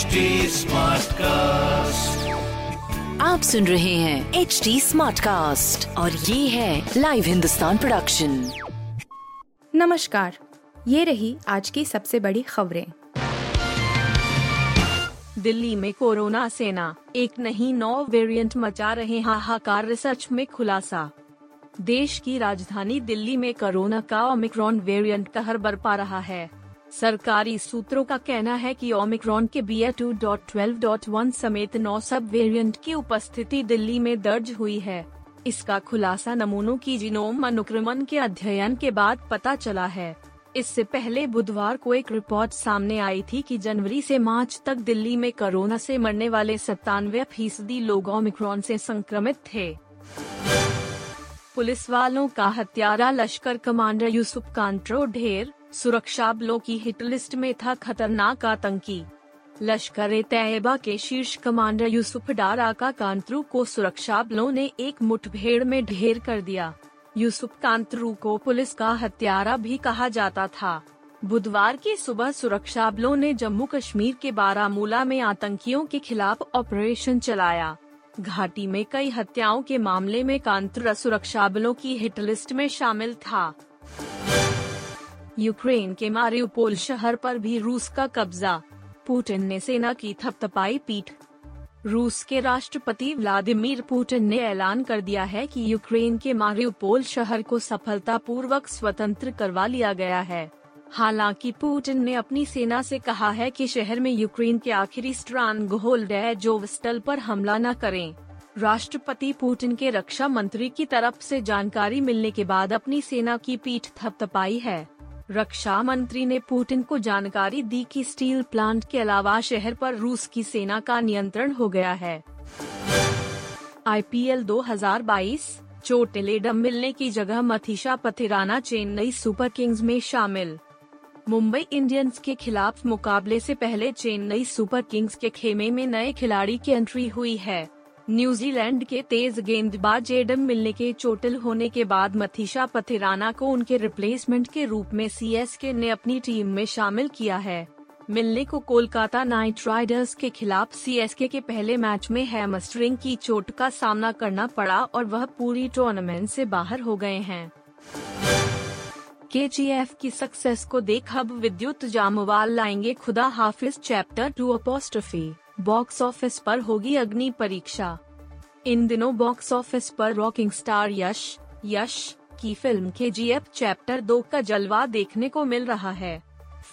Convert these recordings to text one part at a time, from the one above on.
HD cast आप सुन रहे हैं एच डी स्मार्ट कास्ट और ये है लाइव हिंदुस्तान प्रोडक्शन नमस्कार ये रही आज की सबसे बड़ी खबरें। दिल्ली में कोरोना सेना एक नहीं नौ वेरिएंट मचा रहे हाहाकार रिसर्च में खुलासा। देश की राजधानी दिल्ली में कोरोना का ओमिक्रॉन वेरिएंट कहर बरपा रहा है। सरकारी सूत्रों का कहना है कि ओमिक्रॉन के बी टू समेत नौ सब वेरिएंट की उपस्थिति दिल्ली में दर्ज हुई है। इसका खुलासा नमूनों की जीनोम अनुक्रमण के अध्ययन के बाद पता चला है। इससे पहले बुधवार को एक रिपोर्ट सामने आई थी कि जनवरी से मार्च तक दिल्ली में कोरोना से मरने वाले सत्तानवे फ़ीसदी लोग ओमिक्रॉन से संक्रमित थे। पुलिस वालों का हत्यारा लश्कर कमांडर यूसुफ कांट्रो ढेर सुरक्षा बलों की हिट लिस्ट में था खतरनाक आतंकी। लश्कर ए तैयबा के शीर्ष कमांडर यूसुफ डारा का कांतरू को सुरक्षा बलों ने एक मुठभेड़ में ढेर कर दिया। यूसुफ कांतरू को पुलिस का हत्यारा भी कहा जाता था। बुधवार की सुबह सुरक्षा बलों ने जम्मू कश्मीर के बारामूला में आतंकियों के खिलाफ ऑपरेशन चलाया। घाटी में कई हत्याओं के मामले में कांतरा सुरक्षा बलों की हिट लिस्ट में शामिल था। यूक्रेन के मारियोपोल शहर पर भी रूस का कब्जा। पुतिन ने सेना की थपथपाई पीठ। रूस के राष्ट्रपति व्लादिमीर पुतिन ने ऐलान कर दिया है कि यूक्रेन के मारियोपोल शहर को सफलतापूर्वक स्वतंत्र करवा लिया गया है। हालाँकि पुतिन ने अपनी सेना से कहा है कि शहर में यूक्रेन के आखिरी स्ट्रान गोहोल्ड जोवस्टल पर हमला न करें। राष्ट्रपति पुतिन के रक्षा मंत्री की तरफ़ से जानकारी मिलने के बाद अपनी सेना की पीठ थपथपाई है। रक्षा मंत्री ने पुतिन को जानकारी दी कि स्टील प्लांट के अलावा शहर पर रूस की सेना का नियंत्रण हो गया है। आईपीएल 2022 चोटिलेडम मिलने की जगह मथीशा पथिराना चेन्नई सुपर किंग्स में शामिल। मुंबई इंडियंस के खिलाफ मुकाबले से पहले चेन्नई सुपर किंग्स के खेमे में नए खिलाड़ी की एंट्री हुई है। न्यूजीलैंड के तेज गेंदबाज एडम मिलने के चोटिल होने के बाद मथीशा पथिराना को उनके रिप्लेसमेंट के रूप में सीएसके ने अपनी टीम में शामिल किया है। मिलने को कोलकाता नाइट राइडर्स के खिलाफ सीएसके के पहले मैच में हैमस्ट्रिंग की चोट का सामना करना पड़ा और वह पूरी टूर्नामेंट से बाहर हो गए हैं। के की सक्सेस को देख अब विद्युत जामवाल लाएँगे Khuda Haafiz chapter two apostrophe. Box office पर होगी अग्नि परीक्षा। इन दिनों बॉक्स ऑफ़िस पर रॉकिंग स्टार यश यश की फ़िल्म के जी चैप्टर दो का जलवा देखने को मिल रहा है।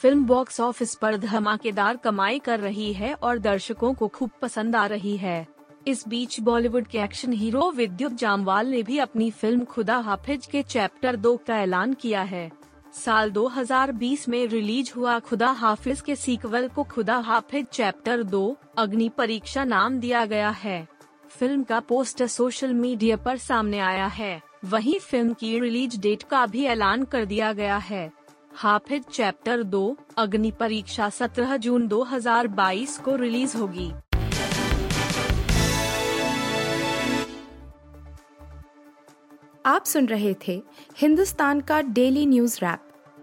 फ़िल्म बॉक्स ऑफ़िस पर धमाकेदार कमाई कर रही है और दर्शकों को खूब पसंद आ रही है। इस बीच बॉलीवुड के एक्शन हीरो विद्युत जामवाल ने भी अपनी फ़िल्म खुदा हाफिज के चैप्टर दो का ऐलान किया है। साल 2020 में रिलीज़ हुआ खुदा हाफिज के सीक्वल को खुदा हाफिज चैप्टर दो, अग्नि परीक्षा नाम दिया गया है। फ़िल्म का पोस्टर सोशल मीडिया पर सामने आया है। वहीं फ़िल्म की रिलीज़ डेट का भी ऐलान कर दिया गया है। हाफिज चैप्टर दो, अग्नि परीक्षा 17 जून 2022 को रिलीज़ होगी। आप सुन रहे थे हिंदुस्तान का डेली न्यूज़ रैप।